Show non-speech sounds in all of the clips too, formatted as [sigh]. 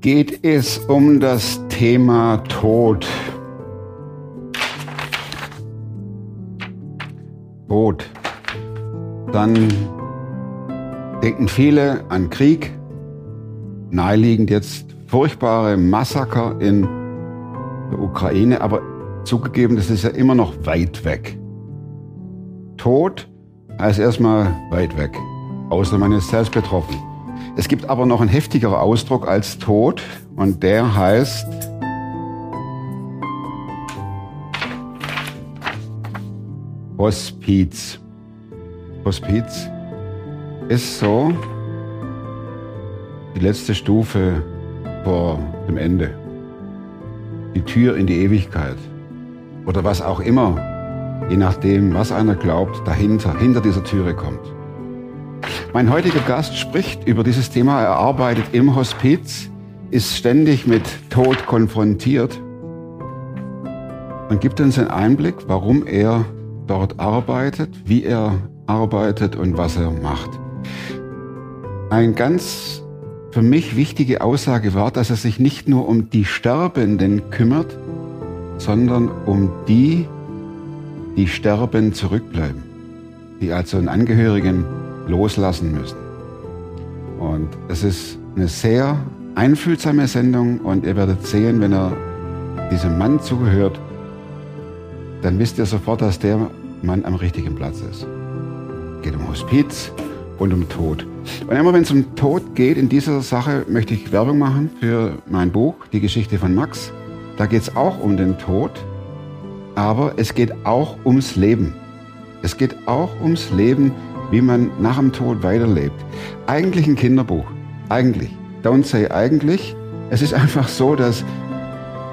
geht es um das Thema Tod. Tod. Dann denken viele an Krieg, naheliegend jetzt furchtbare Massaker in der Ukraine, aber zugegeben, das ist ja immer noch weit weg. Tod heißt erstmal weit weg, außer man ist selbst betroffen. Es gibt aber noch einen heftigeren Ausdruck als Tod und der heißt Hospiz. Hospiz ist so die letzte Stufe vor dem Ende. Die Tür in die Ewigkeit. Oder was auch immer, je nachdem, was einer glaubt, dahinter, hinter dieser Türe kommt. Mein heutiger Gast spricht über dieses Thema. Er arbeitet im Hospiz, ist ständig mit Tod konfrontiert und gibt uns einen Einblick, warum er dort arbeitet, wie er arbeitet und was er macht. Ein ganz für mich wichtige Aussage war, dass er sich nicht nur um die Sterbenden kümmert, sondern um die, die sterben zurückbleiben, die also einen Angehörigen loslassen müssen. Und es ist eine sehr einfühlsame Sendung und ihr werdet sehen, wenn er diesem Mann zugehört, dann wisst ihr sofort, dass der Mann am richtigen Platz ist. Es geht um Hospiz und um Tod. Und immer wenn es um Tod geht, in dieser Sache möchte ich Werbung machen für mein Buch, Die Geschichte von Max. Da geht es auch um den Tod, aber es geht auch ums Leben. Es geht auch ums Leben, wie man nach dem Tod weiterlebt. Eigentlich ein Kinderbuch. Eigentlich. Don't say eigentlich. Es ist einfach so, dass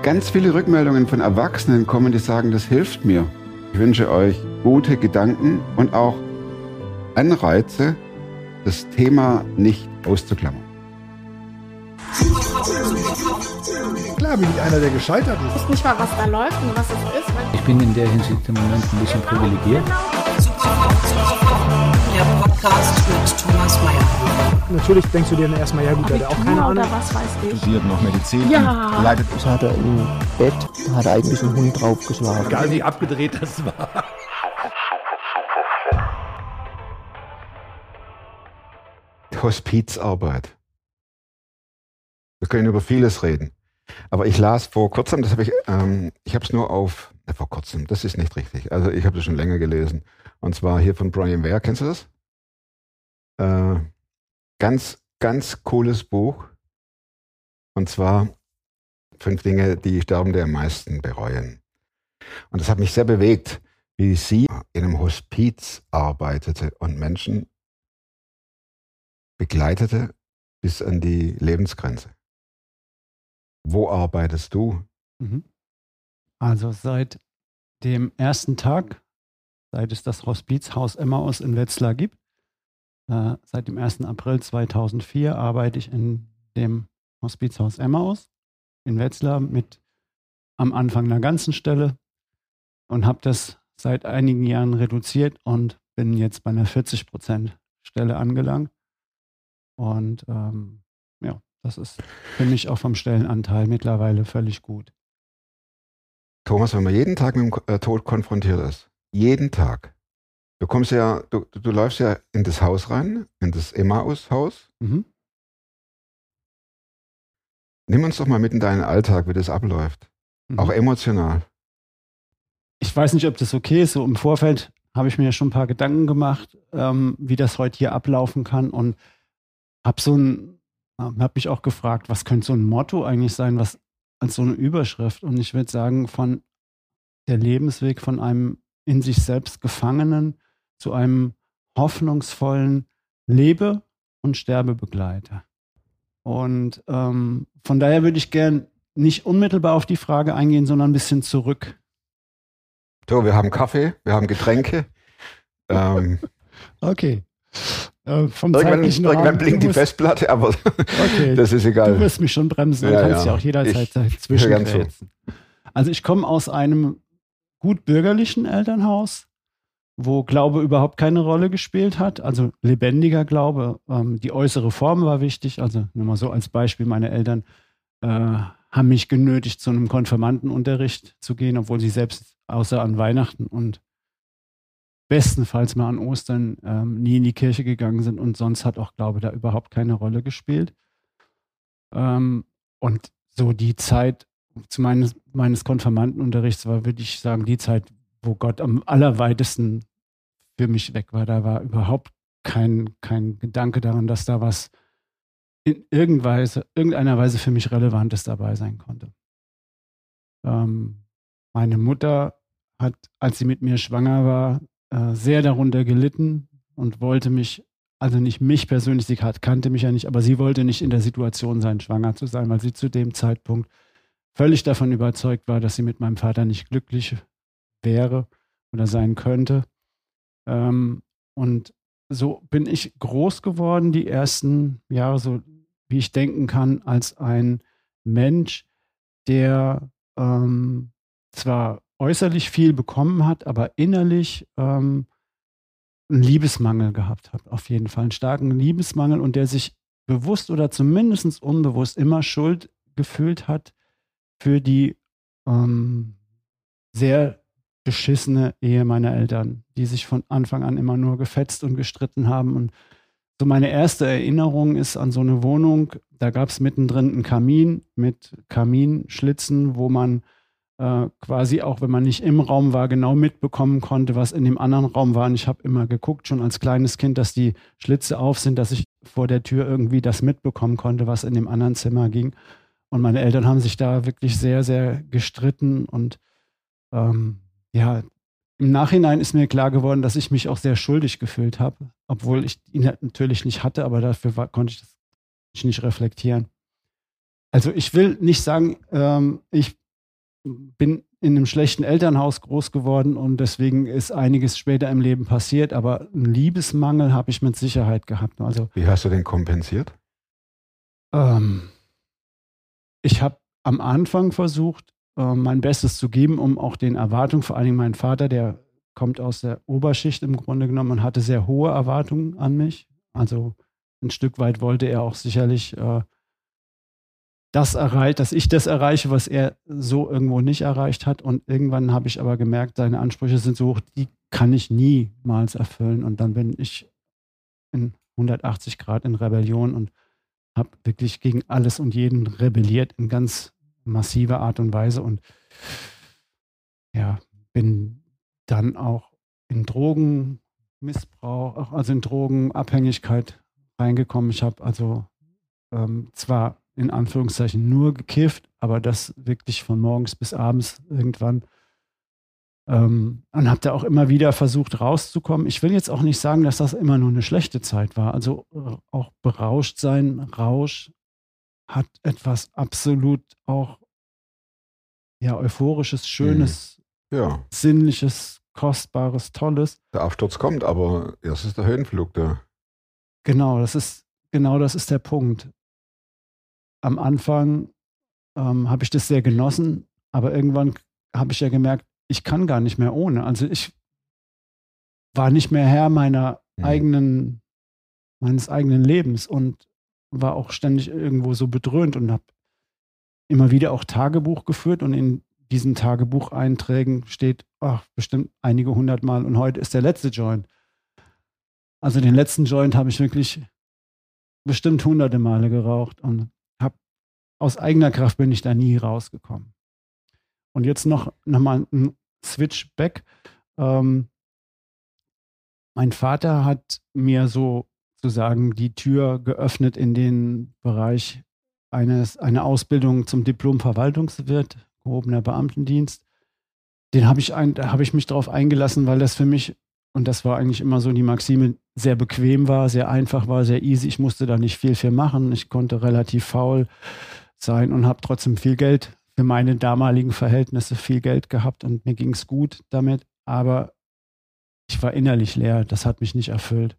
ganz viele Rückmeldungen von Erwachsenen kommen, die sagen, das hilft mir. Ich wünsche euch gute Gedanken und auch Anreize, das Thema nicht auszuklammern. Klar bin ich einer, der gescheitert ist. Ich weiß nicht mal, was da läuft und was es ist. Ich bin in der Hinsicht im Moment ein bisschen privilegiert. Der Podcast mit Thomas Mayer. Natürlich denkst du dir dann erstmal, ja gut, der hat auch keine Ahnung. was weiß ich. studiert noch Medizin. Ja. Leidet Das hat er im Bett, da hat er eigentlich einen Hund draufgeschlagen. Egal wie abgedreht das war. Hospizarbeit. Wir können über vieles reden. Aber ich las vor kurzem, das habe ich, ähm, ich habe es nur auf, vor kurzem, das ist nicht richtig. Also ich habe es schon länger gelesen. Und zwar hier von Brian Ware, kennst du das? Äh, ganz, ganz cooles Buch. Und zwar fünf Dinge, die Sterbende am meisten bereuen. Und das hat mich sehr bewegt, wie sie in einem Hospiz arbeitete und Menschen begleitete bis an die Lebensgrenze. Wo arbeitest du? Mhm. Also seit dem ersten Tag, seit es das Hospizhaus Emmaus in Wetzlar gibt, äh, seit dem 1. April 2004 arbeite ich in dem Hospizhaus Emmaus in Wetzlar mit am Anfang einer ganzen Stelle und habe das seit einigen Jahren reduziert und bin jetzt bei einer 40% Stelle angelangt. Und ähm, ja, das ist für mich auch vom Stellenanteil mittlerweile völlig gut. Thomas, wenn man jeden Tag mit dem äh, Tod konfrontiert ist, jeden Tag, du kommst ja, du, du läufst ja in das Haus rein, in das Emmaus-Haus. Mhm. Nimm uns doch mal mit in deinen Alltag, wie das abläuft. Mhm. Auch emotional. ich weiß nicht, ob das okay ist. So im Vorfeld habe ich mir schon ein paar Gedanken gemacht, ähm, wie das heute hier ablaufen kann und habe so ein, habe mich auch gefragt, was könnte so ein Motto eigentlich sein, was als so eine Überschrift. Und ich würde sagen, von der Lebensweg von einem in sich selbst Gefangenen zu einem hoffnungsvollen Lebe- und Sterbebegleiter. Und ähm, von daher würde ich gern nicht unmittelbar auf die Frage eingehen, sondern ein bisschen zurück. So, wir haben Kaffee, wir haben Getränke. ähm, [laughs] Okay. Äh, vom irgendwann irgendwann blinkt du die Festplatte, aber [laughs] Okay. das ist Du egal. wirst mich schon bremsen, du Ja, kannst ja. ja auch jederzeit dazwischen. Also ich komme aus einem gut bürgerlichen Elternhaus, wo Glaube überhaupt keine Rolle gespielt hat. Also lebendiger Glaube. Ähm, die äußere Form war wichtig. Also nur mal so als Beispiel, meine Eltern äh, haben mich genötigt, zu einem Konfirmandenunterricht zu gehen, obwohl sie selbst außer an Weihnachten und bestenfalls mal an Ostern ähm, nie in die Kirche gegangen sind und sonst hat auch Glaube da überhaupt keine Rolle gespielt. Ähm, und so die Zeit zu meines, meines Konfirmandenunterrichts war, würde ich sagen, die Zeit, wo Gott am allerweitesten für mich weg war. Da war überhaupt kein, kein Gedanke daran, dass da was in irgendeiner Weise für mich Relevantes dabei sein konnte. Ähm, meine Mutter hat, als sie mit mir schwanger war, äh, sehr darunter gelitten und wollte mich, also nicht mich persönlich, sie kannte mich ja nicht, aber sie wollte nicht in der Situation sein, schwanger zu sein, weil sie zu dem Zeitpunkt völlig davon überzeugt war, dass sie mit meinem Vater nicht glücklich wäre oder sein könnte. Ähm, und so bin ich groß geworden, die ersten Jahre, so wie ich denken kann, als ein Mensch, der ähm, zwar äußerlich viel bekommen hat, aber innerlich ähm, einen Liebesmangel gehabt hat. Auf jeden Fall einen starken Liebesmangel und der sich bewusst oder zumindest unbewusst immer Schuld gefühlt hat für die ähm, sehr beschissene Ehe meiner Eltern, die sich von Anfang an immer nur gefetzt und gestritten haben. Und so meine erste Erinnerung ist an so eine Wohnung, da gab es mittendrin einen Kamin mit Kaminschlitzen, wo man äh, quasi auch, wenn man nicht im Raum war, genau mitbekommen konnte, was in dem anderen Raum war. Und ich habe immer geguckt, schon als kleines Kind, dass die Schlitze auf sind, dass ich vor der Tür irgendwie das mitbekommen konnte, was in dem anderen Zimmer ging. Und meine Eltern haben sich da wirklich sehr, sehr gestritten und ähm, ja, im Nachhinein ist mir klar geworden, dass ich mich auch sehr schuldig gefühlt habe, obwohl ich ihn natürlich nicht hatte, aber dafür war, konnte ich das nicht reflektieren. Also ich will nicht sagen, ähm, ich bin in einem schlechten Elternhaus groß geworden und deswegen ist einiges später im Leben passiert, aber einen Liebesmangel habe ich mit Sicherheit gehabt. Also, Wie hast du den kompensiert? Ähm, ich habe am Anfang versucht, äh, mein Bestes zu geben, um auch den Erwartungen, vor allen Dingen mein Vater, der kommt aus der Oberschicht im Grunde genommen und hatte sehr hohe Erwartungen an mich. Also ein Stück weit wollte er auch sicherlich äh, das erreicht, dass ich das erreiche, was er so irgendwo nicht erreicht hat. Und irgendwann habe ich aber gemerkt, seine Ansprüche sind so hoch, die kann ich niemals erfüllen. Und dann bin ich in 180 Grad in Rebellion und habe wirklich gegen alles und jeden rebelliert in ganz massive Art und Weise und ja, bin dann auch in Drogenmissbrauch, also in Drogenabhängigkeit reingekommen. Ich habe also ähm, zwar in Anführungszeichen nur gekifft, aber das wirklich von morgens bis abends irgendwann. Ähm, und habe da auch immer wieder versucht rauszukommen. Ich will jetzt auch nicht sagen, dass das immer nur eine schlechte Zeit war. Also äh, auch berauscht sein, Rausch hat etwas absolut auch ja, euphorisches, schönes, mhm. ja. sinnliches, kostbares, tolles. Der Absturz kommt, aber erst ist der Höhenflug da. Genau, das ist, genau das ist der Punkt. Am Anfang ähm, habe ich das sehr genossen, aber irgendwann habe ich ja gemerkt, ich kann gar nicht mehr ohne. Also ich war nicht mehr Herr meiner mhm. eigenen, meines eigenen Lebens und war auch ständig irgendwo so bedröhnt und habe immer wieder auch Tagebuch geführt und in diesen Tagebucheinträgen steht, ach, bestimmt einige hundert Mal und heute ist der letzte Joint. Also den letzten Joint habe ich wirklich bestimmt hunderte Male geraucht und aus eigener Kraft bin ich da nie rausgekommen. Und jetzt noch, noch mal ein Switch back. Ähm, mein Vater hat mir sozusagen die Tür geöffnet in den Bereich eines, eine Ausbildung zum Diplom-Verwaltungswirt, gehobener Beamtendienst. Den habe ich, da habe ich mich darauf eingelassen, weil das für mich, und das war eigentlich immer so die Maxime, sehr bequem war, sehr einfach war, sehr easy. Ich musste da nicht viel für machen. Ich konnte relativ faul sein und habe trotzdem viel Geld für meine damaligen Verhältnisse viel Geld gehabt und mir ging es gut damit. Aber ich war innerlich leer. Das hat mich nicht erfüllt.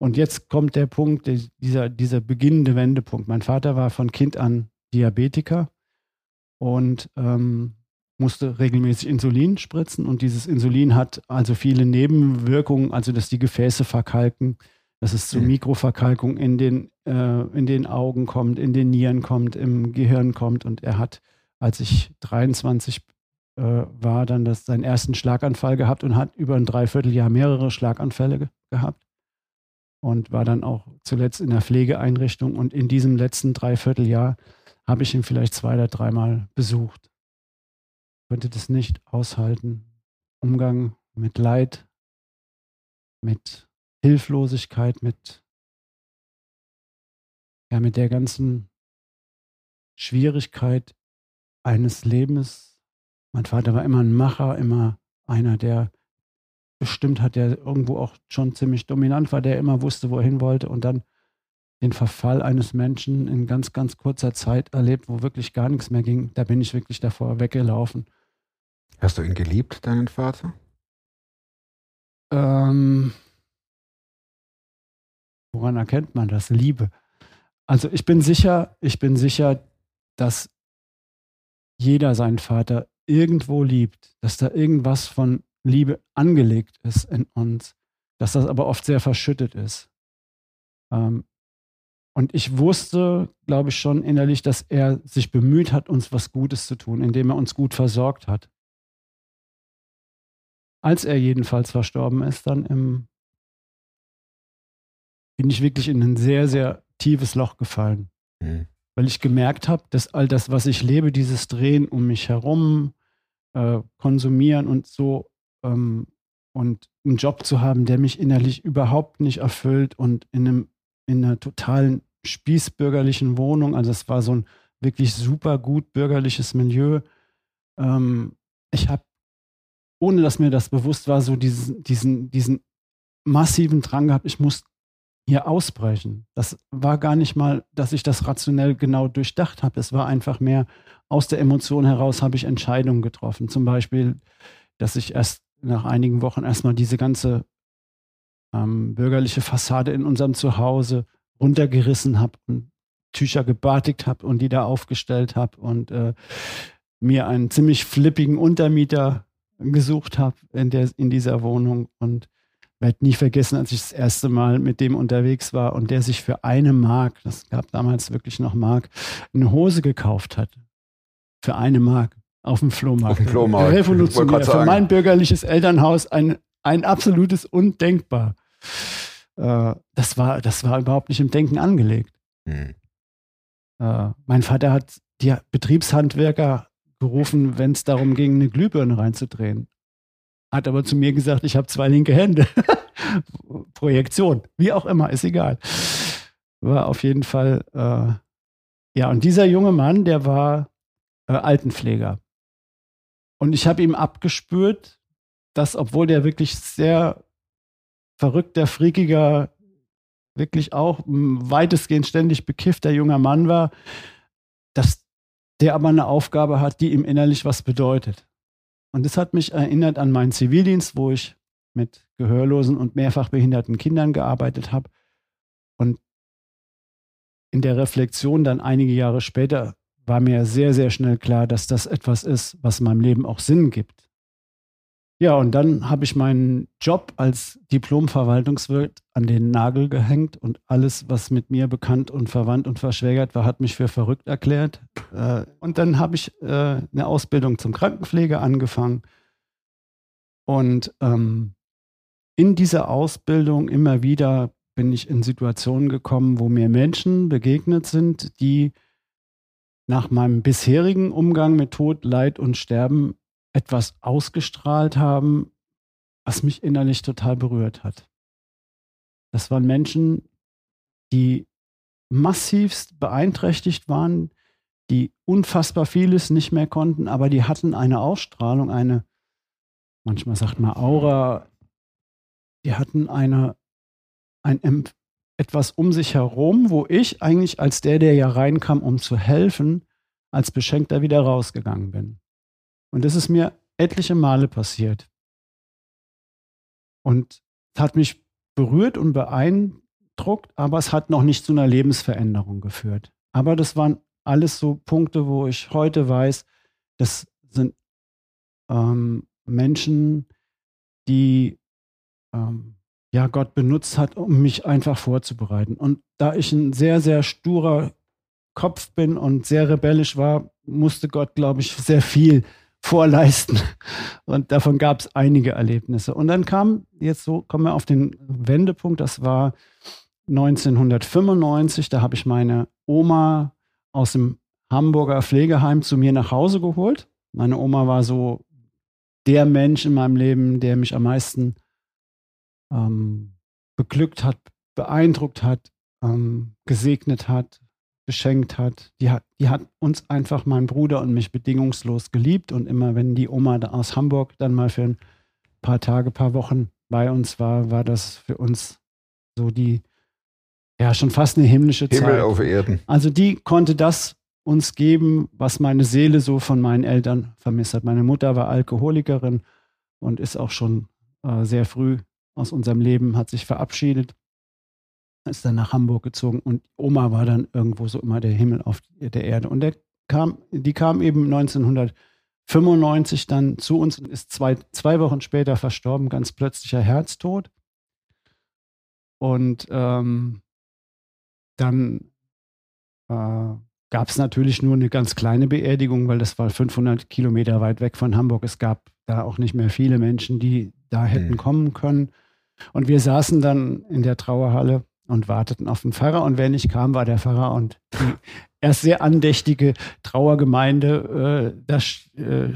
Und jetzt kommt der Punkt, dieser, dieser beginnende Wendepunkt. Mein Vater war von Kind an Diabetiker und ähm, musste regelmäßig Insulin spritzen. Und dieses Insulin hat also viele Nebenwirkungen, also dass die Gefäße verkalken, dass es zu. Mikroverkalkung in den, äh, in den Augen kommt, in den Nieren kommt, im Gehirn kommt. Und er hat, als ich 23 äh, war, dann das, seinen ersten Schlaganfall gehabt und hat über ein Dreivierteljahr mehrere Schlaganfälle ge gehabt. Und war dann auch zuletzt in der Pflegeeinrichtung. Und in diesem letzten Dreivierteljahr habe ich ihn vielleicht zwei oder dreimal besucht. Könnte das nicht aushalten. Umgang mit Leid, mit Hilflosigkeit, mit, ja, mit der ganzen Schwierigkeit eines Lebens. Mein Vater war immer ein Macher, immer einer, der bestimmt hat, der irgendwo auch schon ziemlich dominant war, der immer wusste, wo er hin wollte und dann den Verfall eines Menschen in ganz, ganz kurzer Zeit erlebt, wo wirklich gar nichts mehr ging. Da bin ich wirklich davor weggelaufen. Hast du ihn geliebt, deinen Vater? Ähm, woran erkennt man das? Liebe. Also ich bin sicher, ich bin sicher, dass jeder seinen Vater irgendwo liebt, dass da irgendwas von Liebe angelegt ist in uns, dass das aber oft sehr verschüttet ist. Ähm, und ich wusste, glaube ich, schon innerlich, dass er sich bemüht hat, uns was Gutes zu tun, indem er uns gut versorgt hat. Als er jedenfalls verstorben ist, dann im, bin ich wirklich in ein sehr, sehr tiefes Loch gefallen Mhm. weil ich gemerkt habe, dass all das, was ich lebe, dieses Drehen um mich herum, äh, konsumieren und so ähm, und einen Job zu haben, der mich innerlich überhaupt nicht erfüllt und in einem in einer totalen spießbürgerlichen Wohnung, also es war so ein wirklich super gut bürgerliches Milieu. Ähm, ich habe, ohne dass mir das bewusst war, so diesen, diesen, diesen massiven Drang gehabt, ich muss hier ausbrechen. Das war gar nicht mal, dass ich das rationell genau durchdacht habe. Es war einfach mehr aus der Emotion heraus habe ich Entscheidungen getroffen. Zum Beispiel, dass ich erst nach einigen Wochen erstmal diese ganze ähm, bürgerliche Fassade in unserem Zuhause runtergerissen habe und Tücher gebartigt habe und die da aufgestellt habe und äh, mir einen ziemlich flippigen Untermieter gesucht habe in, in dieser Wohnung und werde nie vergessen, als ich das erste Mal mit dem unterwegs war und der sich für eine Mark, das gab damals wirklich noch Mark, eine Hose gekauft hat. Für eine Mark auf dem Flohmarkt. Auf dem Flohmarkt. Revolutionär. Für mein bürgerliches Elternhaus ein, ein absolutes Undenkbar. Äh, das, war, das war überhaupt nicht im Denken angelegt. Mhm. Äh, mein Vater hat die Betriebshandwerker gerufen, wenn es darum ging, eine Glühbirne reinzudrehen. Hat aber zu mir gesagt, ich habe zwei linke Hände. [laughs] Projektion, wie auch immer, ist egal. War auf jeden Fall, äh, ja, und dieser junge Mann, der war äh, Altenpfleger. Und ich habe ihm abgespürt, dass, obwohl der wirklich sehr verrückter, freakiger, wirklich auch m, weitestgehend ständig bekiffter junger Mann war, dass der aber eine Aufgabe hat, die ihm innerlich was bedeutet. Und das hat mich erinnert an meinen Zivildienst, wo ich mit gehörlosen und mehrfach behinderten Kindern gearbeitet habe. Und in der Reflexion dann einige Jahre später war mir sehr, sehr schnell klar, dass das etwas ist, was meinem Leben auch Sinn gibt. Ja, und dann habe ich meinen Job als Diplom-Verwaltungswirt an den Nagel gehängt und alles, was mit mir bekannt und verwandt und verschwägert war, hat mich für verrückt erklärt. Äh, Und dann habe ich äh, eine Ausbildung zum Krankenpfleger angefangen. Und ähm, in dieser Ausbildung immer wieder bin ich in Situationen gekommen, wo mir Menschen begegnet sind, die nach meinem bisherigen Umgang mit Tod, Leid und Sterben etwas ausgestrahlt haben, was mich innerlich total berührt hat. Das waren Menschen, die massivst beeinträchtigt waren, die unfassbar vieles nicht mehr konnten, aber die hatten eine Ausstrahlung, eine, manchmal sagt man Aura, die hatten eine, ein etwas um sich herum, wo ich eigentlich als der, der ja reinkam, um zu helfen, als Beschenkter wieder rausgegangen bin. Und das ist mir etliche Male passiert. Und hat mich berührt und beeindruckt, aber es hat noch nicht zu einer Lebensveränderung geführt. Aber das waren alles so Punkte, wo ich heute weiß, das sind ähm, Menschen, die ähm, ja Gott benutzt hat, um mich einfach vorzubereiten. Und da ich ein sehr, sehr sturer Kopf bin und sehr rebellisch war, musste Gott, glaube ich, sehr viel vorleisten. Und davon gab es einige Erlebnisse. Und dann kam, jetzt so kommen wir auf den Wendepunkt, das war 1995, da habe ich meine Oma aus dem Hamburger Pflegeheim zu mir nach Hause geholt. Meine Oma war so der Mensch in meinem Leben, der mich am meisten ähm, beglückt hat, beeindruckt hat, ähm, gesegnet hat, beschenkt hat. Die, hat. die hat uns einfach, mein Bruder und mich, bedingungslos geliebt. Und immer, wenn die Oma da aus Hamburg dann mal für ein paar Tage, paar Wochen bei uns war, war das für uns so die, ja, schon fast eine himmlische Zeit. Himmel auf Erden. Also die konnte das uns geben, was meine Seele so von meinen Eltern vermisst hat. Meine Mutter war Alkoholikerin und ist auch schon äh, sehr früh aus unserem Leben, hat sich verabschiedet, ist dann nach Hamburg gezogen und Oma war dann irgendwo so immer der Himmel auf der Erde. Und der kam, die kam eben 1995 dann zu uns und ist zwei, zwei Wochen später verstorben, ganz plötzlicher Herztod. Und ähm, dann äh, gab es natürlich nur eine ganz kleine Beerdigung, weil das war 500 Kilometer weit weg von Hamburg. Es gab da auch nicht mehr viele Menschen, die da hätten mhm. kommen können. Und wir saßen dann in der Trauerhalle und warteten auf den Pfarrer. Und wer nicht kam, war der Pfarrer. Und die [laughs] erst sehr andächtige Trauergemeinde, äh, das äh,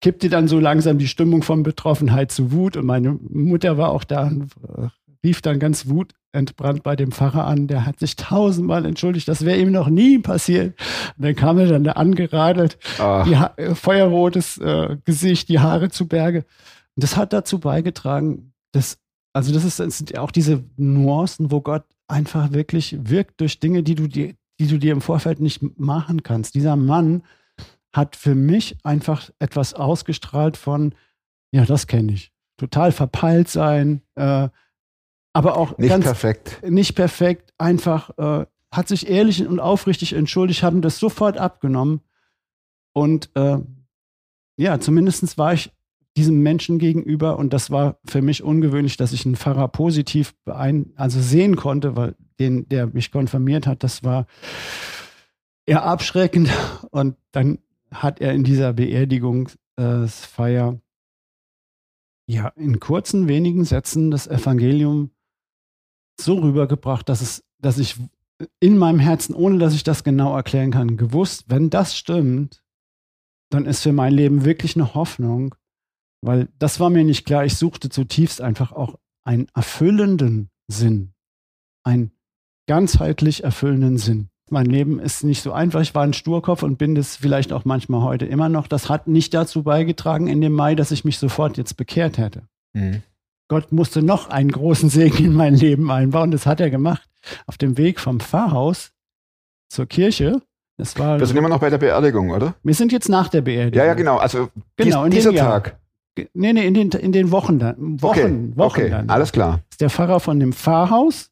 kippte dann so langsam die Stimmung von Betroffenheit zu Wut. Und meine Mutter war auch da und äh, rief dann ganz Wut entbrannt bei dem Pfarrer an. Der hat sich tausendmal entschuldigt. Das wäre ihm noch nie passiert. Und dann kam er dann da angeradelt, die äh, feuerrotes äh, Gesicht, die Haare zu Berge. Und das hat dazu beigetragen, dass, also das, ist, das sind auch diese Nuancen, wo Gott einfach wirklich wirkt durch Dinge, die du dir, die du dir im Vorfeld nicht machen kannst. Dieser Mann hat für mich einfach etwas ausgestrahlt von, ja, das kenne ich. Total verpeilt sein, äh, aber auch nicht perfekt. Nicht perfekt, einfach äh, hat sich ehrlich und aufrichtig entschuldigt, haben das sofort abgenommen. Und äh, ja, zumindest war ich diesem Menschen gegenüber und das war für mich ungewöhnlich, dass ich einen Pfarrer positiv beein also sehen konnte, weil den, der mich konfirmiert hat, das war eher abschreckend. Und dann hat er in dieser Beerdigungsfeier ja in kurzen, wenigen Sätzen das Evangelium so rübergebracht, dass es, dass ich in meinem Herzen, ohne dass ich das genau erklären kann, gewusst, wenn das stimmt, dann ist für mein Leben wirklich eine Hoffnung, weil das war mir nicht klar. Ich suchte zutiefst einfach auch einen erfüllenden Sinn, einen ganzheitlich erfüllenden Sinn. Mein Leben ist nicht so einfach. Ich war ein Sturkopf und bin das vielleicht auch manchmal heute immer noch. Das hat nicht dazu beigetragen in dem Mai, dass ich mich sofort jetzt bekehrt hätte. Mhm. Gott musste noch einen großen Segen in mein Leben einbauen. Das hat er gemacht. Auf dem Weg vom Pfarrhaus zur Kirche. Das war wir sind immer noch bei der Beerdigung, oder? Wir sind jetzt nach der Beerdigung. Ja, ja, genau. Also genau, dies, dieser Tag. Nee, nee, in den, in den Wochen dann. Wochen, okay, Wochen okay, dann. alles klar. Ist der Pfarrer von dem Pfarrhaus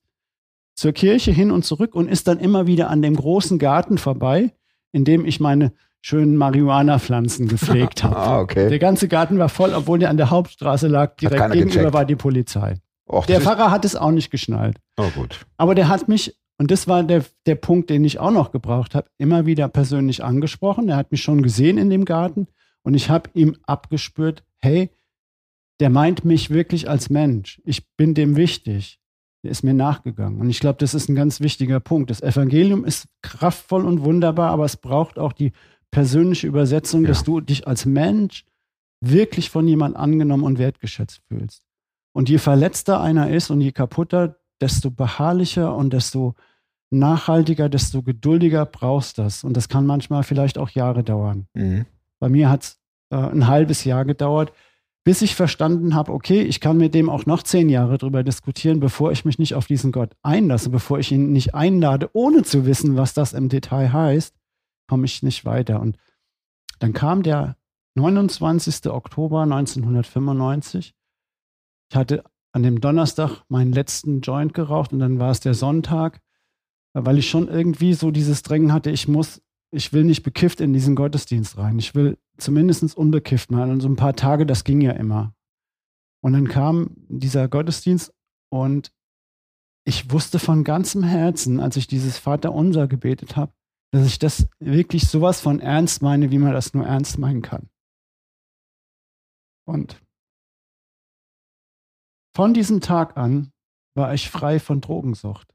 zur Kirche hin und zurück und ist dann immer wieder an dem großen Garten vorbei, in dem ich meine schönen Marihuana-Pflanzen gepflegt [laughs] habe. ah, okay. Der ganze Garten war voll, obwohl der an der Hauptstraße lag. Direkt gegenüber gecheckt. war die Polizei. Och, der Pfarrer hat es auch nicht geschnallt. Oh, gut. Aber der hat mich, und das war der, der Punkt, den ich auch noch gebraucht habe, immer wieder persönlich angesprochen. Er hat mich schon gesehen in dem Garten und ich habe ihm abgespürt, hey, der meint mich wirklich als Mensch. Ich bin dem wichtig. Der ist mir nachgegangen. Und ich glaube, das ist ein ganz wichtiger Punkt. Das Evangelium ist kraftvoll und wunderbar, aber es braucht auch die persönliche Übersetzung, ja. dass du dich als Mensch wirklich von jemand angenommen und wertgeschätzt fühlst. Und je verletzter einer ist und je kaputter, desto beharrlicher und desto nachhaltiger, desto geduldiger brauchst das. Und das kann manchmal vielleicht auch Jahre dauern. Mhm. Bei mir hat es äh, ein halbes Jahr gedauert, bis ich verstanden habe, okay, ich kann mit dem auch noch zehn Jahre drüber diskutieren, bevor ich mich nicht auf diesen Gott einlasse, bevor ich ihn nicht einlade, ohne zu wissen, was das im Detail heißt komme ich nicht weiter. Und dann kam der 29. Oktober 1995. Ich hatte an dem Donnerstag meinen letzten Joint geraucht und dann war es der Sonntag, weil ich schon irgendwie so dieses Drängen hatte, ich muss, ich will nicht bekifft in diesen Gottesdienst rein. Ich will zumindest unbekifft mal. Und so ein paar Tage, das ging ja immer. Und dann kam dieser Gottesdienst Und ich wusste von ganzem Herzen, als ich dieses Vaterunser gebetet habe, dass ich das wirklich sowas von ernst meine, wie man das nur ernst meinen kann. Und von diesem Tag an war ich frei von Drogensucht.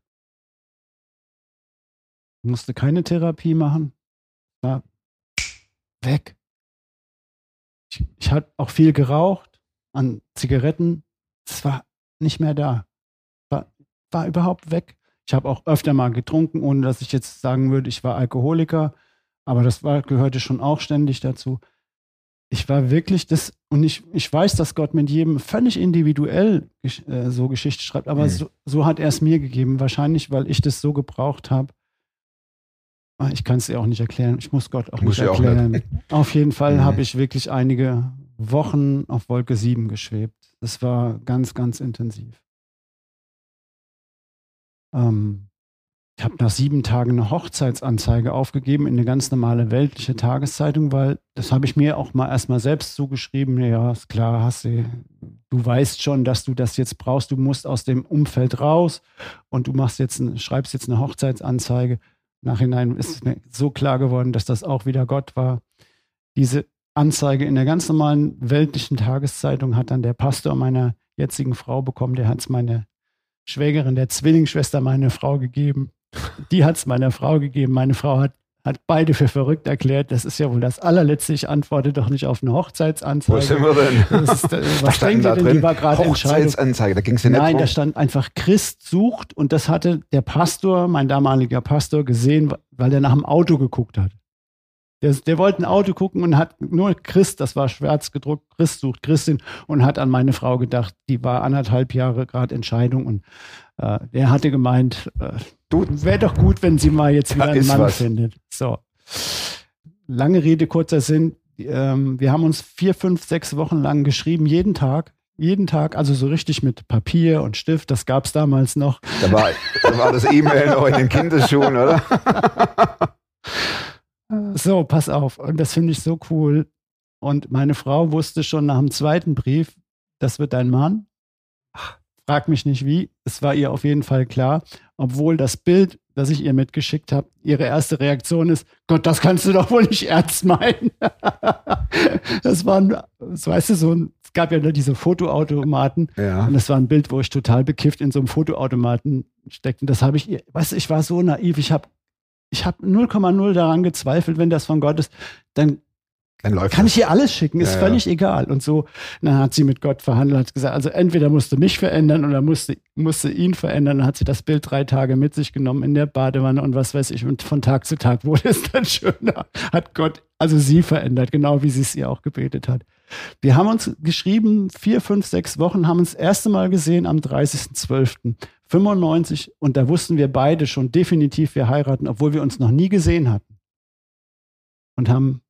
Musste keine Therapie machen, war weg. Ich, ich habe auch viel geraucht an Zigaretten. Es war nicht mehr da. War, war überhaupt weg. Ich habe auch öfter mal getrunken, ohne dass ich jetzt sagen würde, ich war Alkoholiker. Aber das war, gehörte schon auch ständig dazu. Ich war wirklich das, und ich, ich weiß, dass Gott mit jedem völlig individuell äh, so Geschichte schreibt, aber mhm. so, so hat er es mir gegeben. Wahrscheinlich, weil ich das so gebraucht habe. Ah, ich kann es dir auch nicht erklären. Ich muss Gott auch muss nicht erklären. Auch nicht. Auf jeden Fall mhm. habe ich wirklich einige Wochen auf Wolke 7 geschwebt. Das war ganz, ganz intensiv. Ähm, ich habe nach sieben Tagen eine Hochzeitsanzeige aufgegeben in eine ganz normale weltliche Tageszeitung, weil das habe ich mir auch mal erstmal selbst zugeschrieben. Ja, ist klar, hast du, du weißt schon, dass du das jetzt brauchst. Du musst aus dem Umfeld raus und du machst jetzt, schreibst jetzt eine Hochzeitsanzeige. Nachhinein ist mir so klar geworden, dass das auch wieder Gott war. Diese Anzeige in der ganz normalen weltlichen Tageszeitung hat dann der Pastor meiner jetzigen Frau bekommen. Der hat es meine Schwägerin der Zwillingsschwester meine Frau gegeben. Die hat es meiner Frau gegeben. Meine Frau hat, hat beide für verrückt erklärt. Das ist ja wohl das allerletzte. Ich antworte doch nicht auf eine Hochzeitsanzeige. Wo sind wir denn? Ist, äh, was denkt ihr denn? Die war gerade Hochzeitsanzeige, da ging es ja nicht Nein, da stand einfach Christ sucht und das hatte der Pastor, mein damaliger Pastor, gesehen, weil er nach dem Auto geguckt hat. Der, der wollte ein Auto gucken und hat nur Christ, das war schwarz gedruckt, Christ sucht Christin und hat an meine Frau gedacht, die war anderthalb Jahre gerade Entscheidung und der hatte gemeint, äh, wäre doch gut, wenn sie mal jetzt wieder einen Mann was. findet. So. Lange Rede, kurzer Sinn. Ähm, wir haben uns vier, fünf, sechs Wochen lang geschrieben, jeden Tag jeden Tag, also so richtig mit Papier und Stift, das gab es damals noch. Da war, da war das E-Mail noch in den Kinderschuhen, oder? [laughs] So, pass auf. Und das finde ich so cool. Und meine Frau wusste schon nach dem zweiten Brief, das wird dein Mann. Frag mich nicht wie. Es war ihr auf jeden Fall klar. Obwohl das Bild, das ich ihr mitgeschickt habe, ihre erste Reaktion ist: Gott, das kannst du doch wohl nicht ernst meinen. [laughs] das war, ein, das weißt du, so ein, es gab ja nur diese Fotoautomaten. Ja. Und das war ein Bild, wo ich total bekifft in so einem Fotoautomaten steckte. Und das habe ich ihr, weißt du, ich war so naiv. Ich habe ich habe 0,0 daran gezweifelt, wenn das von Gott ist, dann kann das. ich ihr alles schicken, ist ja, völlig ja. egal. Und so, dann hat sie mit Gott verhandelt, hat gesagt, also entweder musste mich verändern oder musste, musste ihn verändern. Dann hat sie das Bild drei Tage mit sich genommen in der Badewanne und was weiß ich. Und von Tag zu Tag wurde es [laughs] dann schöner. Hat Gott, also sie verändert, genau wie sie es ihr auch gebetet hat. Wir haben uns geschrieben, vier, fünf, sechs Wochen, haben uns das erste Mal gesehen am 30.12. 95 und da wussten wir beide schon definitiv, wir heiraten, obwohl wir uns noch nie gesehen hatten. Und haben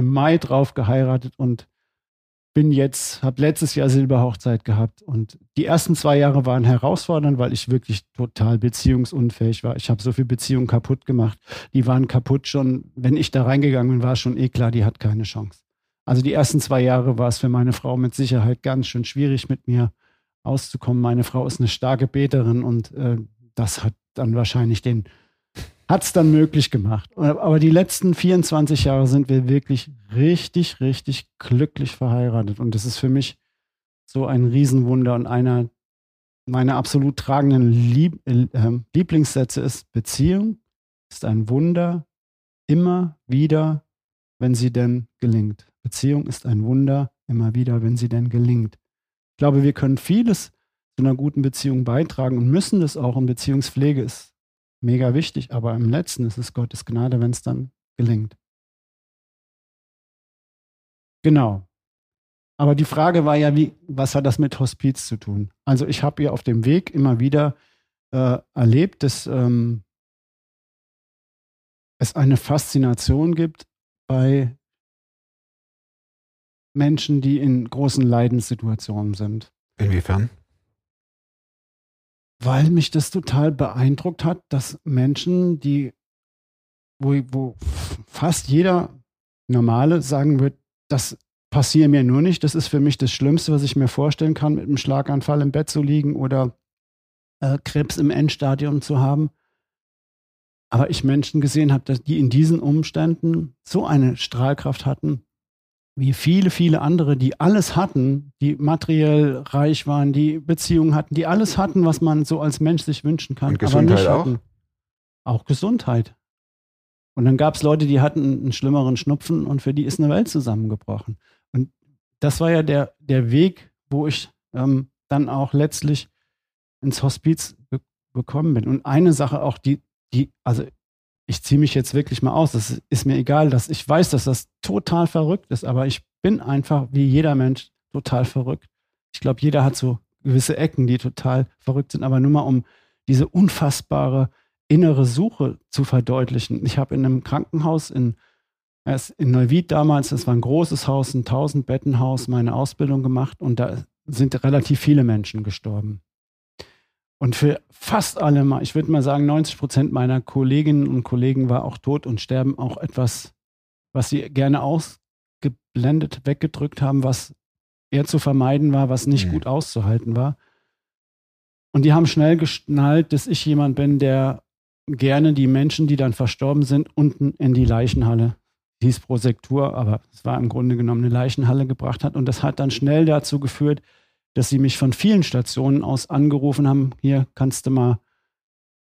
im Mai drauf geheiratet und bin jetzt, habe letztes Jahr Silberhochzeit gehabt und die ersten zwei Jahre waren herausfordernd, weil ich wirklich total beziehungsunfähig war. Ich habe so viel Beziehungen kaputt gemacht. Die waren kaputt schon, wenn ich da reingegangen bin, war schon eh klar, die hat keine Chance. Also die ersten zwei Jahre war es für meine Frau mit Sicherheit ganz schön schwierig mit mir auszukommen. Meine Frau ist eine starke Beterin und äh, das hat dann wahrscheinlich den, hat es dann möglich gemacht. Aber die letzten 24 Jahre sind wir wirklich richtig, richtig glücklich verheiratet. Und das ist für mich so ein Riesenwunder und einer meiner absolut tragenden Lieb äh, ähm, Lieblingssätze ist, Beziehung ist ein Wunder, immer wieder, wenn sie denn gelingt. Beziehung ist ein Wunder, immer wieder, wenn sie denn gelingt glaube, wir können vieles zu einer guten Beziehung beitragen und müssen das auch. Und Beziehungspflege ist mega wichtig, aber im letzten ist es Gottes Gnade, wenn es dann gelingt. Genau. Aber die Frage war ja, wie, was hat das mit Hospiz zu tun? Also ich habe ja auf dem Weg immer wieder äh, erlebt, dass ähm, es eine Faszination gibt bei Menschen, die in großen Leidenssituationen sind. Inwiefern? Weil mich das total beeindruckt hat, dass Menschen, die, wo, wo fast jeder Normale sagen wird, das passiert mir nur nicht, das ist für mich das Schlimmste, was ich mir vorstellen kann, mit einem Schlaganfall im Bett zu liegen oder äh, Krebs im Endstadium zu haben. Aber ich Menschen gesehen habe, die in diesen Umständen so eine Strahlkraft hatten, wie viele, viele andere, die alles hatten, die materiell reich waren, die Beziehungen hatten, die alles hatten, was man so als Mensch sich wünschen kann. Und Gesundheit aber nicht auch? hatten. Auch Gesundheit. Und dann gab es Leute, die hatten einen schlimmeren Schnupfen und für die ist eine Welt zusammengebrochen. Und das war ja der, der Weg, wo ich ähm, dann auch letztlich ins Hospiz be bekommen bin. Und eine Sache auch, die, die, also ich ziehe mich jetzt wirklich mal aus, das ist mir egal, dass ich weiß, dass das total verrückt ist, aber ich bin einfach wie jeder Mensch total verrückt. Ich glaube, jeder hat so gewisse Ecken, die total verrückt sind, aber nur mal um diese unfassbare innere Suche zu verdeutlichen. Ich habe in einem Krankenhaus in, in Neuwied damals, das war ein großes Haus, ein 1000-Bettenhaus, meine Ausbildung gemacht und da sind relativ viele Menschen gestorben. Und für fast alle, mal, ich würde mal sagen, 90 Prozent meiner Kolleginnen und Kollegen war auch tot und sterben auch etwas, was sie gerne ausgeblendet, weggedrückt haben, was eher zu vermeiden war, was nicht Mhm. gut auszuhalten war. Und die haben schnell geschnallt, dass ich jemand bin, der gerne die Menschen, die dann verstorben sind, unten in die Leichenhalle, hieß Prosektur, aber es war im Grunde genommen eine Leichenhalle gebracht hat. Und das hat dann schnell dazu geführt, dass sie mich von vielen Stationen aus angerufen haben, hier kannst du mal,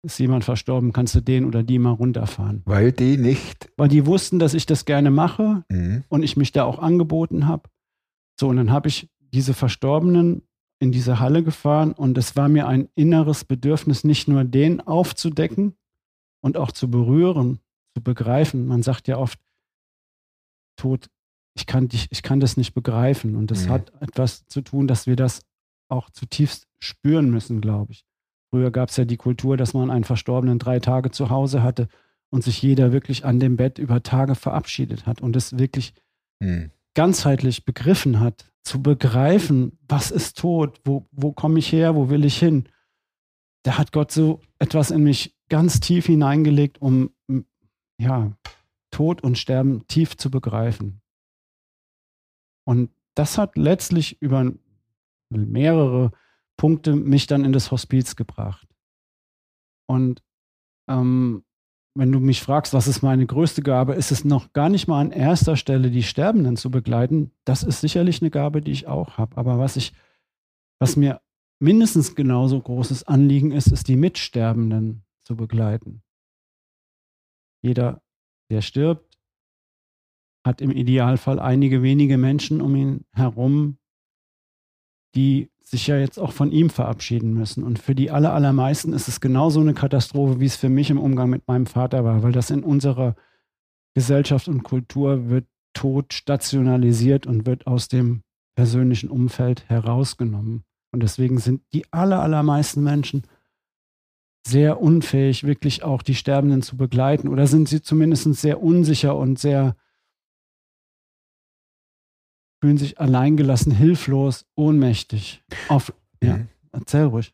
ist jemand verstorben, kannst du den oder die mal runterfahren. Weil die nicht. Weil die wussten, dass ich das gerne mache Mhm. und ich mich da auch angeboten habe. So, und dann habe ich diese Verstorbenen in diese Halle gefahren und es war mir ein inneres Bedürfnis, nicht nur den aufzudecken und auch zu berühren, zu begreifen. Man sagt ja oft, Tod, ich kann, dich, ich kann das nicht begreifen. Und das Mhm. hat etwas zu tun, dass wir das auch zutiefst spüren müssen, glaube ich. Früher gab es ja die Kultur, dass man einen Verstorbenen drei Tage zu Hause hatte und sich jeder wirklich an dem Bett über Tage verabschiedet hat und es wirklich Mhm. ganzheitlich begriffen hat, zu begreifen, was ist Tod, wo, wo komme ich her, wo will ich hin. Da hat Gott so etwas in mich ganz tief hineingelegt, um ja, Tod und Sterben tief zu begreifen. Und das hat letztlich über mehrere Punkte mich dann in das Hospiz gebracht. Und ähm, wenn du mich fragst, was ist meine größte Gabe, ist es noch gar nicht mal an erster Stelle, die Sterbenden zu begleiten. Das ist sicherlich eine Gabe, die ich auch habe. Aber was ich, was mir mindestens genauso großes Anliegen ist, ist die Mitsterbenden zu begleiten. Jeder, der stirbt, hat im Idealfall einige wenige Menschen um ihn herum, die sich ja jetzt auch von ihm verabschieden müssen. Und für die aller, allermeisten ist es genauso eine Katastrophe, wie es für mich im Umgang mit meinem Vater war, weil das in unserer Gesellschaft und Kultur wird Tod stationalisiert und wird aus dem persönlichen Umfeld herausgenommen. Und deswegen sind die aller, allermeisten Menschen sehr unfähig, wirklich auch die Sterbenden zu begleiten oder sind sie zumindest sehr unsicher und sehr fühlen sich alleingelassen, hilflos, ohnmächtig. Auf, ja, Mhm. erzähl ruhig.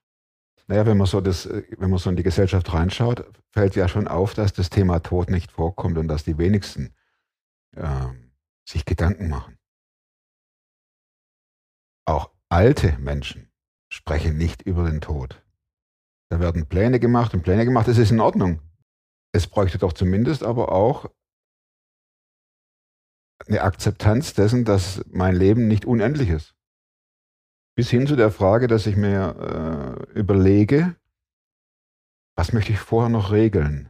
Naja, wenn man so das, äh, wenn man so in die Gesellschaft reinschaut, fällt ja schon auf, dass das Thema Tod nicht vorkommt und dass die wenigsten ähm, sich Gedanken machen. Auch alte Menschen sprechen nicht über den Tod. Da werden Pläne gemacht und Pläne gemacht, das ist in Ordnung. Es bräuchte doch zumindest aber auch eine Akzeptanz dessen, dass mein Leben nicht unendlich ist. Bis hin zu der Frage, dass ich mir äh, überlege, was möchte ich vorher noch regeln?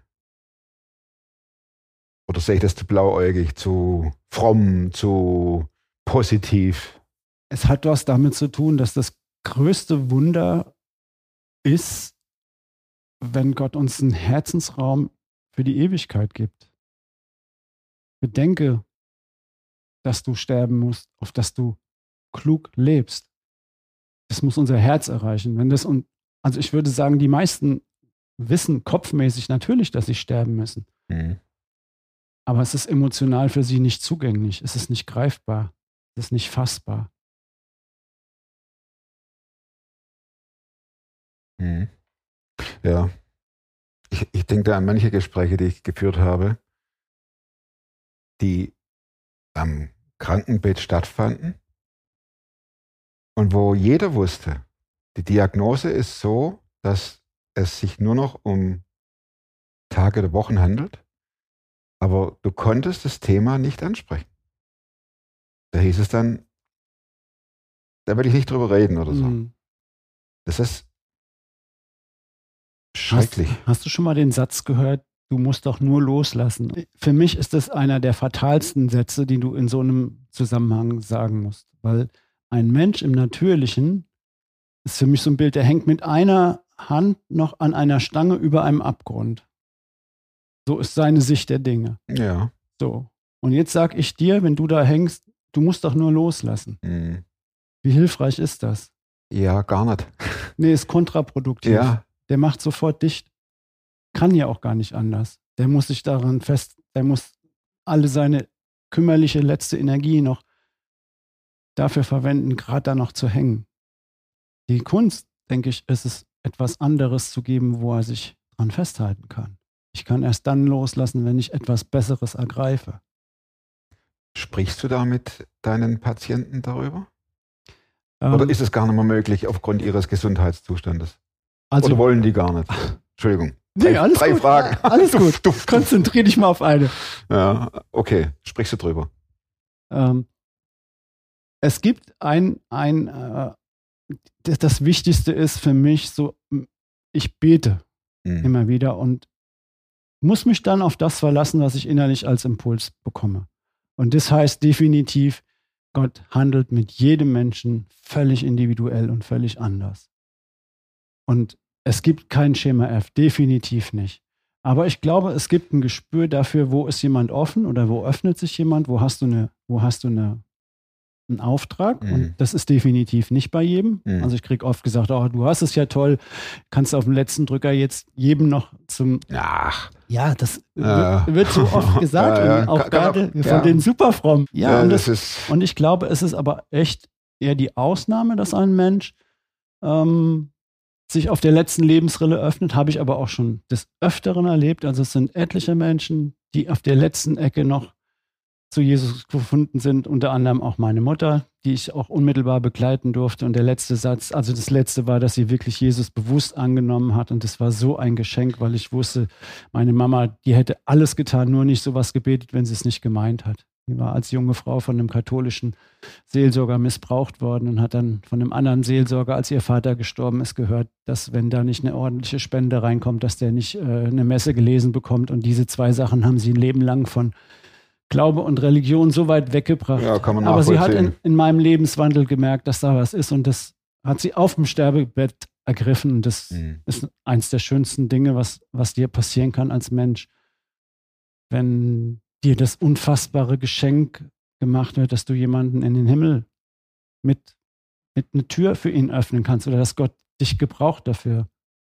Oder sehe ich das zu blauäugig, zu fromm, zu positiv? Es hat was damit zu tun, dass das größte Wunder ist, wenn Gott uns einen Herzensraum für die Ewigkeit gibt. Bedenke, dass du sterben musst, auf dass du klug lebst. Das muss unser Herz erreichen. Wenn das und also ich würde sagen, die meisten wissen kopfmäßig natürlich, dass sie sterben müssen. Mhm. Aber es ist emotional für sie nicht zugänglich. Es ist nicht greifbar. Es ist nicht fassbar. Mhm. Ja. Ich, ich denke da an manche Gespräche, die ich geführt habe, die am Krankenbett stattfanden und wo jeder wusste, die Diagnose ist so, dass es sich nur noch um Tage oder Wochen handelt, aber du konntest das Thema nicht ansprechen. Da hieß es dann, da will ich nicht drüber reden oder so. Mhm. Das ist schrecklich. Hast, hast du schon mal den Satz gehört, du musst doch nur loslassen? Für mich ist das einer der fatalsten Sätze, die du in so einem Zusammenhang sagen musst. Weil ein Mensch im Natürlichen ist für mich so ein Bild, der hängt mit einer Hand noch an einer Stange über einem Abgrund. So ist seine Sicht der Dinge. Ja. So. Und jetzt sag ich dir, wenn du da hängst, du musst doch nur loslassen. Mhm. Wie hilfreich ist das? Ja, gar nicht. Nee, ist kontraproduktiv. Ja, Der macht sofort dicht. Kann ja auch gar nicht anders. Der muss sich daran fest, der muss alle seine kümmerliche letzte Energie noch dafür verwenden, gerade da noch zu hängen. Die Kunst, denke ich, ist es, etwas anderes zu geben, wo er sich dran festhalten kann. Ich kann erst dann loslassen, wenn ich etwas Besseres ergreife. sprichst du da mit deinen Patienten darüber? Ähm, Oder ist es gar nicht mehr möglich aufgrund ihres Gesundheitszustandes? also, Oder wollen die gar nicht? Entschuldigung. Nee, alles drei gut. Fragen. [laughs] Alles Duff, gut. [laughs] duff. Konzentrier dich mal auf eine. Ja, okay. Sprichst du drüber? Ähm, es gibt ein, ein äh, das, das Wichtigste ist für mich so, ich bete Mhm. immer wieder und muss mich dann auf das verlassen, was ich innerlich als Impuls bekomme. Und das heißt definitiv, Gott handelt mit jedem Menschen völlig individuell und völlig anders. Und es gibt kein Schema F, definitiv nicht. Aber ich glaube, es gibt ein Gespür dafür, wo ist jemand offen oder wo öffnet sich jemand, wo hast du eine, wo hast du eine, einen Auftrag. Mhm. Und das ist definitiv nicht bei jedem. Mhm. Also ich kriege oft gesagt, oh, du hast es ja toll, kannst auf dem letzten Drücker jetzt jedem noch zum Ach, ja, das Ja. wird, wird so oft [laughs] gesagt Ja, ja. auch Kann- kann gerade auch- von ja. den Superfrommen. Ja, ja, und, das, das, ist. und ich glaube, es ist aber echt eher die Ausnahme, dass ein Mensch ähm, sich auf der letzten Lebensrille öffnet, habe ich aber auch schon des Öfteren erlebt. Also es sind etliche Menschen, die auf der letzten Ecke noch zu Jesus gefunden sind, unter anderem auch meine Mutter, die ich auch unmittelbar begleiten durfte. Und der letzte Satz, also das letzte war, dass sie wirklich Jesus bewusst angenommen hat. Und das war so ein Geschenk, weil ich wusste, meine Mama, die hätte alles getan, nur nicht sowas gebetet, wenn sie es nicht gemeint hat. Die war als junge Frau von einem katholischen Seelsorger missbraucht worden und hat dann von einem anderen Seelsorger, als ihr Vater gestorben ist, gehört, dass wenn da nicht eine ordentliche Spende reinkommt, dass der nicht äh, eine Messe gelesen bekommt. Und diese zwei Sachen haben sie ein Leben lang von Glaube und Religion so weit weggebracht. Ja, kann man Aber sie hat in, in meinem Lebenswandel gemerkt, dass da was ist und das hat sie auf dem Sterbebett ergriffen. Und das Mhm. ist eins der schönsten Dinge, was, was dir passieren kann als Mensch, wenn dir das unfassbare Geschenk gemacht wird, dass du jemanden in den Himmel mit, mit eine Tür für ihn öffnen kannst oder dass Gott dich gebraucht dafür.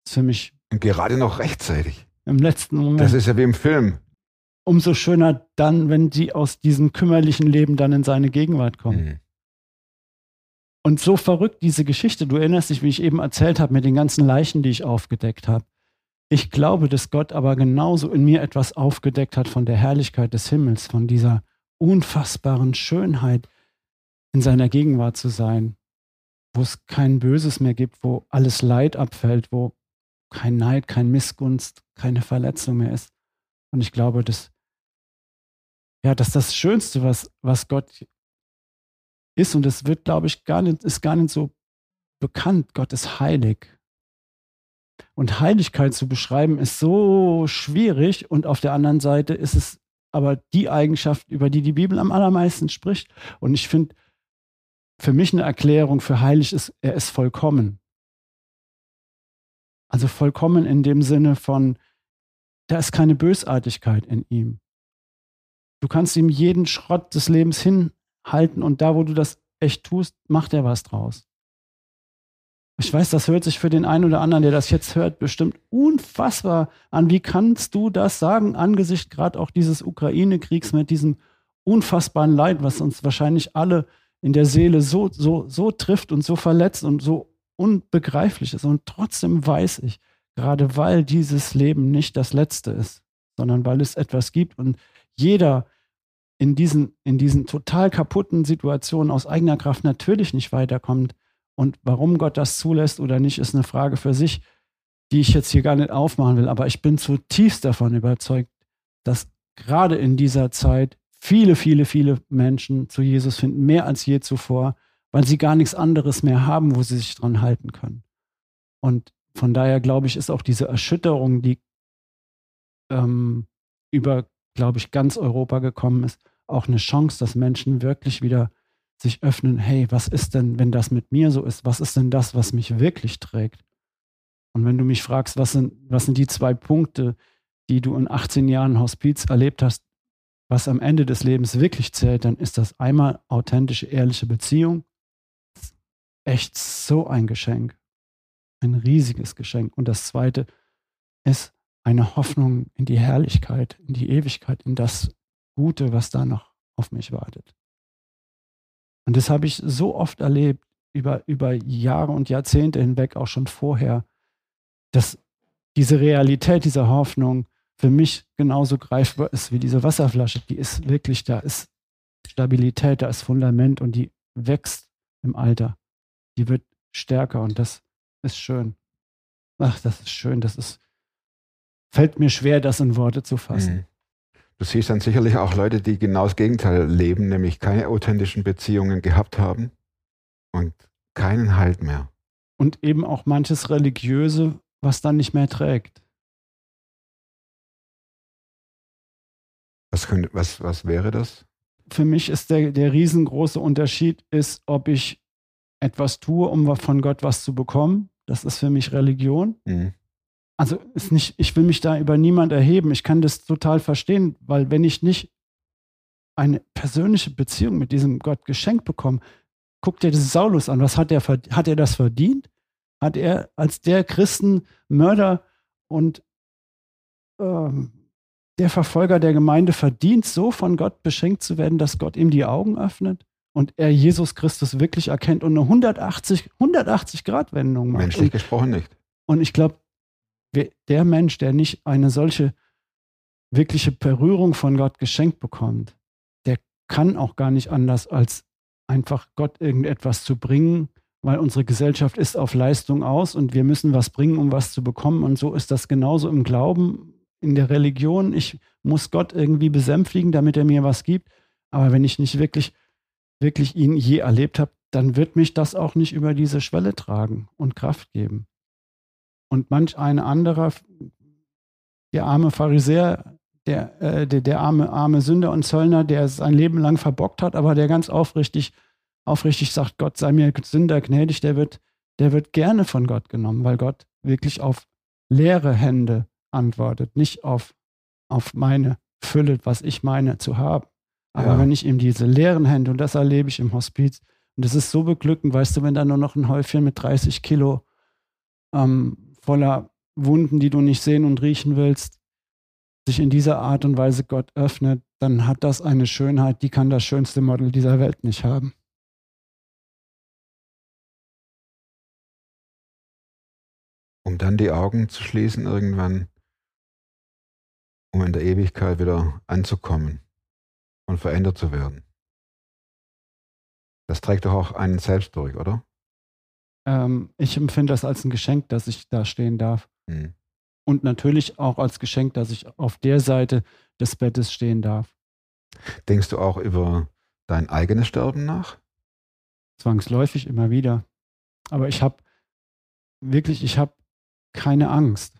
Das ist für mich Und gerade noch rechtzeitig. im letzten Moment Das ist ja wie im Film. umso schöner dann, wenn sie aus diesem kümmerlichen Leben dann in seine Gegenwart kommen. Mhm. Und so verrückt diese Geschichte, du erinnerst dich, wie ich eben erzählt habe, mit den ganzen Leichen, die ich aufgedeckt habe. Ich glaube, dass Gott aber genauso in mir etwas aufgedeckt hat von der Herrlichkeit des Himmels, von dieser unfassbaren Schönheit, in seiner Gegenwart zu sein, wo es kein Böses mehr gibt, wo alles Leid abfällt, wo kein Neid, kein Missgunst, keine Verletzung mehr ist. Und ich glaube, dass, ja, dass das Schönste, was, was Gott ist, und das wird, glaube ich, gar nicht, ist gar nicht so bekannt. Gott ist heilig. Und Heiligkeit zu beschreiben ist so schwierig und auf der anderen Seite ist es aber die Eigenschaft, über die die Bibel am allermeisten spricht. Und ich finde, für mich eine Erklärung für heilig ist, er ist vollkommen. Also vollkommen in dem Sinne von, da ist keine Bösartigkeit in ihm. Du kannst ihm jeden Schrott des Lebens hinhalten und da, wo du das echt tust, macht er was draus. Ich weiß, das hört sich für den einen oder anderen, der das jetzt hört, bestimmt unfassbar an. Wie kannst du das sagen, angesichts gerade auch dieses Ukraine-Kriegs mit diesem unfassbaren Leid, was uns wahrscheinlich alle in der Seele so, so, so trifft und so verletzt und so unbegreiflich ist. Und trotzdem weiß ich, gerade weil dieses Leben nicht das letzte ist, sondern weil es etwas gibt und jeder in diesen, in diesen total kaputten Situationen aus eigener Kraft natürlich nicht weiterkommt. Und warum Gott das zulässt oder nicht, ist eine Frage für sich. die ich jetzt hier gar nicht aufmachen will, aber ich bin zutiefst davon überzeugt, dass gerade in dieser Zeit viele, viele, viele Menschen zu Jesus finden, mehr als je zuvor, weil sie gar nichts anderes mehr haben, wo sie sich dran halten können. Und von daher glaube ich, ist auch diese Erschütterung, die ähm, über, glaube ich, ganz Europa gekommen ist, auch eine Chance, dass Menschen wirklich wieder sich öffnen, hey, was ist denn, wenn das mit mir so ist? Was ist denn das, was mich wirklich trägt? Und wenn du mich fragst, was sind, was sind die zwei Punkte, die du in 18 Jahren Hospiz erlebt hast, was am Ende des Lebens wirklich zählt, dann ist das einmal authentische, ehrliche Beziehung. Echt so ein Geschenk. Ein riesiges Geschenk. Und das zweite ist eine Hoffnung in die Herrlichkeit, in die Ewigkeit, in das Gute, was da noch auf mich wartet. Und das habe ich so oft erlebt, über, über Jahre und Jahrzehnte hinweg, auch schon vorher, dass diese Realität dieser Hoffnung für mich genauso greifbar ist wie diese Wasserflasche. Die ist wirklich, da ist Stabilität, da ist Fundament und die wächst im Alter. Die wird stärker und das ist schön. Ach, das ist schön. Das ist, fällt mir schwer, das in Worte zu fassen. Mhm. Du siehst dann sicherlich auch Leute, die genau das Gegenteil leben, nämlich keine authentischen Beziehungen gehabt haben und keinen Halt mehr. Und eben auch manches Religiöse, was dann nicht mehr trägt. Was, könnte, was, was wäre das? Für mich ist der, der riesengroße Unterschied, ist, ob ich etwas tue, um von Gott was zu bekommen. Das ist für mich Religion. Mhm. Also ist nicht, ich will mich da über niemand erheben. Ich kann das total verstehen, weil wenn ich nicht eine persönliche Beziehung mit diesem Gott geschenkt bekomme, guck dir das Saulus an. Was hat er, hat er das verdient? Hat er als der Christenmörder und ähm, der Verfolger der Gemeinde verdient, so von Gott beschenkt zu werden, dass Gott ihm die Augen öffnet und er Jesus Christus wirklich erkennt und eine 180, 180 Grad Wendung macht. Menschlich und, gesprochen nicht. Und ich glaube, der Mensch, der nicht eine solche wirkliche Berührung von Gott geschenkt bekommt, der kann auch gar nicht anders, als einfach Gott irgendetwas zu bringen, weil unsere Gesellschaft ist auf Leistung aus und wir müssen was bringen, um was zu bekommen. Und so ist das genauso im Glauben in der Religion, ich muss Gott irgendwie besänftigen, damit er mir was gibt. Aber wenn ich nicht wirklich, wirklich ihn je erlebt habe, dann wird mich das auch nicht über diese Schwelle tragen und Kraft geben. Und manch ein anderer, der arme Pharisäer, der, äh, der, der, arme, arme Sünder und Zöllner, der sein Leben lang verbockt hat, aber der ganz aufrichtig, aufrichtig sagt, Gott sei mir Sünder gnädig, der wird, der wird gerne von Gott genommen, weil Gott wirklich auf leere Hände antwortet, nicht auf, auf meine Fülle, was ich meine zu haben. Aber ja. wenn ich ihm diese leeren Hände, und das erlebe ich im Hospiz, und das ist so beglückend, weißt du, wenn da nur noch ein Häufchen mit 30 Kilo ähm, voller Wunden, die du nicht sehen und riechen willst, sich in dieser Art und Weise Gott öffnet, dann hat das eine Schönheit, die kann das schönste Model dieser Welt nicht haben. Um dann die Augen zu schließen irgendwann um in der Ewigkeit wieder anzukommen und verändert zu werden. Das trägt doch auch einen selbst durch, oder? Ähm, ich empfinde das als ein Geschenk, dass ich da stehen darf. Hm. Und natürlich auch als Geschenk, dass ich auf der Seite des Bettes stehen darf. Denkst du auch über dein eigenes Sterben nach? Zwangsläufig immer wieder. Aber ich habe wirklich, ich habe keine Angst.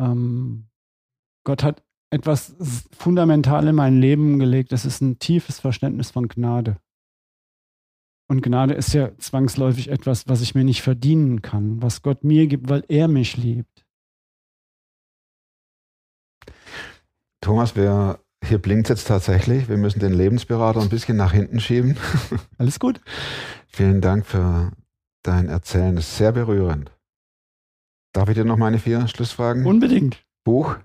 Ähm, Gott hat etwas fundamental in mein Leben gelegt. Das ist ein tiefes Verständnis von Gnade. Und Gnade ist ja zwangsläufig etwas, was ich mir nicht verdienen kann, was Gott mir gibt, weil er mich liebt. Thomas, wir, hier blinkt jetzt tatsächlich. Wir müssen den Lebensberater ein bisschen nach hinten schieben. [laughs] Alles gut. Vielen Dank für dein Erzählen. Das ist sehr berührend. Darf ich dir noch meine vier Schlussfragen? Unbedingt. Buch?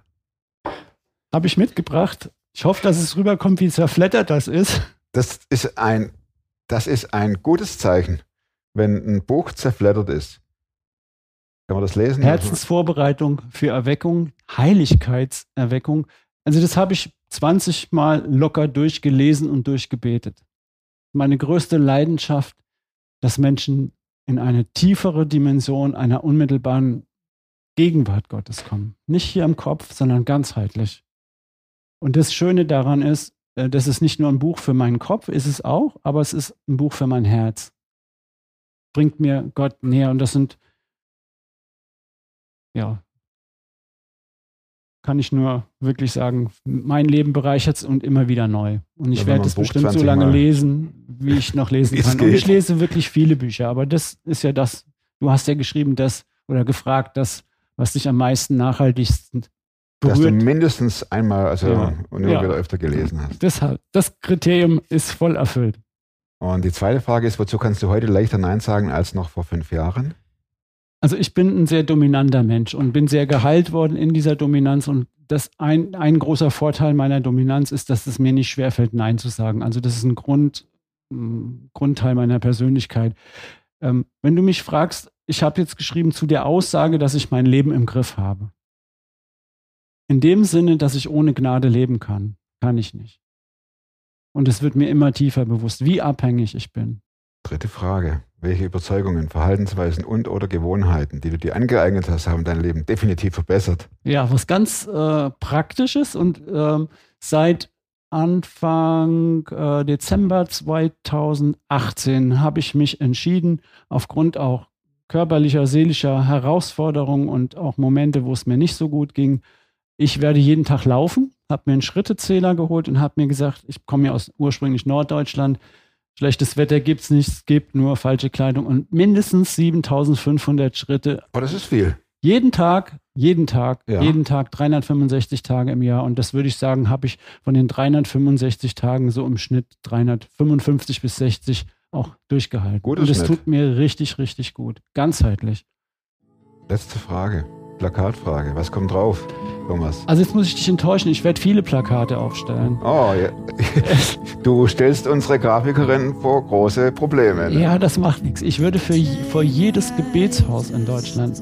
Habe ich mitgebracht. Ich hoffe, dass es rüberkommt, wie zerflettert das ist. Das ist ein, das ist ein gutes Zeichen, wenn ein Buch zerflettert ist. Kann man das lesen? Herzensvorbereitung für Erweckung, Heiligkeitserweckung. Also das habe ich 20 Mal locker durchgelesen und durchgebetet. Meine größte Leidenschaft, dass Menschen in eine tiefere Dimension einer unmittelbaren Gegenwart Gottes kommen. Nicht hier im Kopf, sondern ganzheitlich. Und das Schöne daran ist, das ist nicht nur ein Buch für meinen Kopf, ist es auch, aber es ist ein Buch für mein Herz. Bringt mir Gott näher. Und das sind, ja, kann ich nur wirklich sagen, mein Leben bereichert es und immer wieder neu. Und ich Ja, werde es bestimmt so 20 lange Mal- lesen, wie ich noch [laughs] lesen kann. Und ich lese wirklich viele Bücher, aber das ist ja das, du hast ja geschrieben, das oder gefragt, das, was dich am meisten nachhaltigsten Dass du berührt. mindestens einmal, also Ja. und immer Ja. wieder öfter gelesen hast. Deshalb, das Kriterium ist voll erfüllt. Und die zweite Frage ist, wozu kannst du heute leichter Nein sagen als noch vor fünf Jahren? Also ich bin ein sehr dominanter Mensch und bin sehr geheilt worden in dieser Dominanz und das ein, ein großer Vorteil meiner Dominanz ist, dass es mir nicht schwerfällt, Nein zu sagen. Also das ist ein Grund, ein Grundteil meiner Persönlichkeit. Ähm, wenn du mich fragst, ich habe jetzt geschrieben zu der Aussage, dass ich mein Leben im Griff habe. In dem Sinne, dass ich ohne Gnade leben kann, kann ich nicht. Und es wird mir immer tiefer bewusst, wie abhängig ich bin. Dritte Frage. Welche Überzeugungen, Verhaltensweisen und oder Gewohnheiten, die du dir angeeignet hast, haben dein Leben definitiv verbessert? Ja, was ganz äh, Praktisches und ähm, seit Anfang äh, Dezember 2018 habe ich mich entschieden, aufgrund auch körperlicher, seelischer Herausforderungen und auch Momente, wo es mir nicht so gut ging, ich werde jeden Tag laufen, habe mir einen Schrittezähler geholt und habe mir gesagt, ich komme ja aus ursprünglich Norddeutschland, schlechtes Wetter gibt es nicht, es gibt nur falsche Kleidung und mindestens 7500 Schritte Aber das ist viel. jeden Tag, jeden Tag, Ja. jeden Tag 365 Tage im Jahr. Und das würde ich sagen, habe ich von den 365 Tagen so im Schnitt 355 bis 60 auch durchgehalten. Guter Und es Schnitt. tut mir richtig, richtig gut. Ganzheitlich. Letzte Frage. Plakatfrage. Was kommt drauf, Thomas? Also jetzt muss ich dich enttäuschen, ich werde viele Plakate aufstellen. Oh, ja. [laughs] du stellst unsere Grafikerin vor große Probleme. ne? Ja, das macht nichts. Ich würde für vor jedes Gebetshaus in Deutschland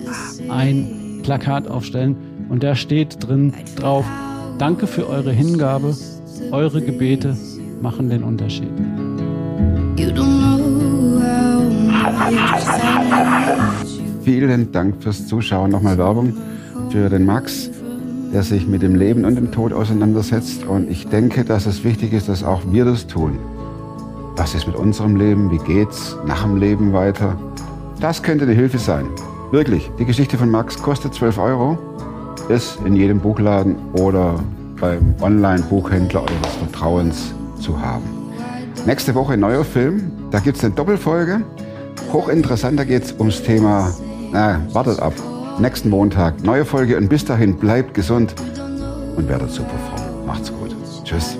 ein Plakat aufstellen und da steht drin drauf, danke für eure Hingabe, eure Gebete machen den Unterschied. Vielen Dank fürs Zuschauen. Nochmal Werbung für den Max, der sich mit dem Leben und dem Tod auseinandersetzt. Und ich denke, dass es wichtig ist, dass auch wir das tun. Was ist mit unserem Leben? Wie geht's nach dem Leben weiter? Das könnte eine Hilfe sein. Wirklich, die Geschichte von Max kostet 12 Euro. Ist in jedem Buchladen oder beim Online-Buchhändler eures Vertrauens zu haben. Nächste Woche neuer Film. Da gibt es eine Doppelfolge. Hochinteressant, da geht es ums Thema, na, wartet ab. Nächsten Montag, neue Folge und bis dahin bleibt gesund und werdet super fromm. Macht's gut. Tschüss.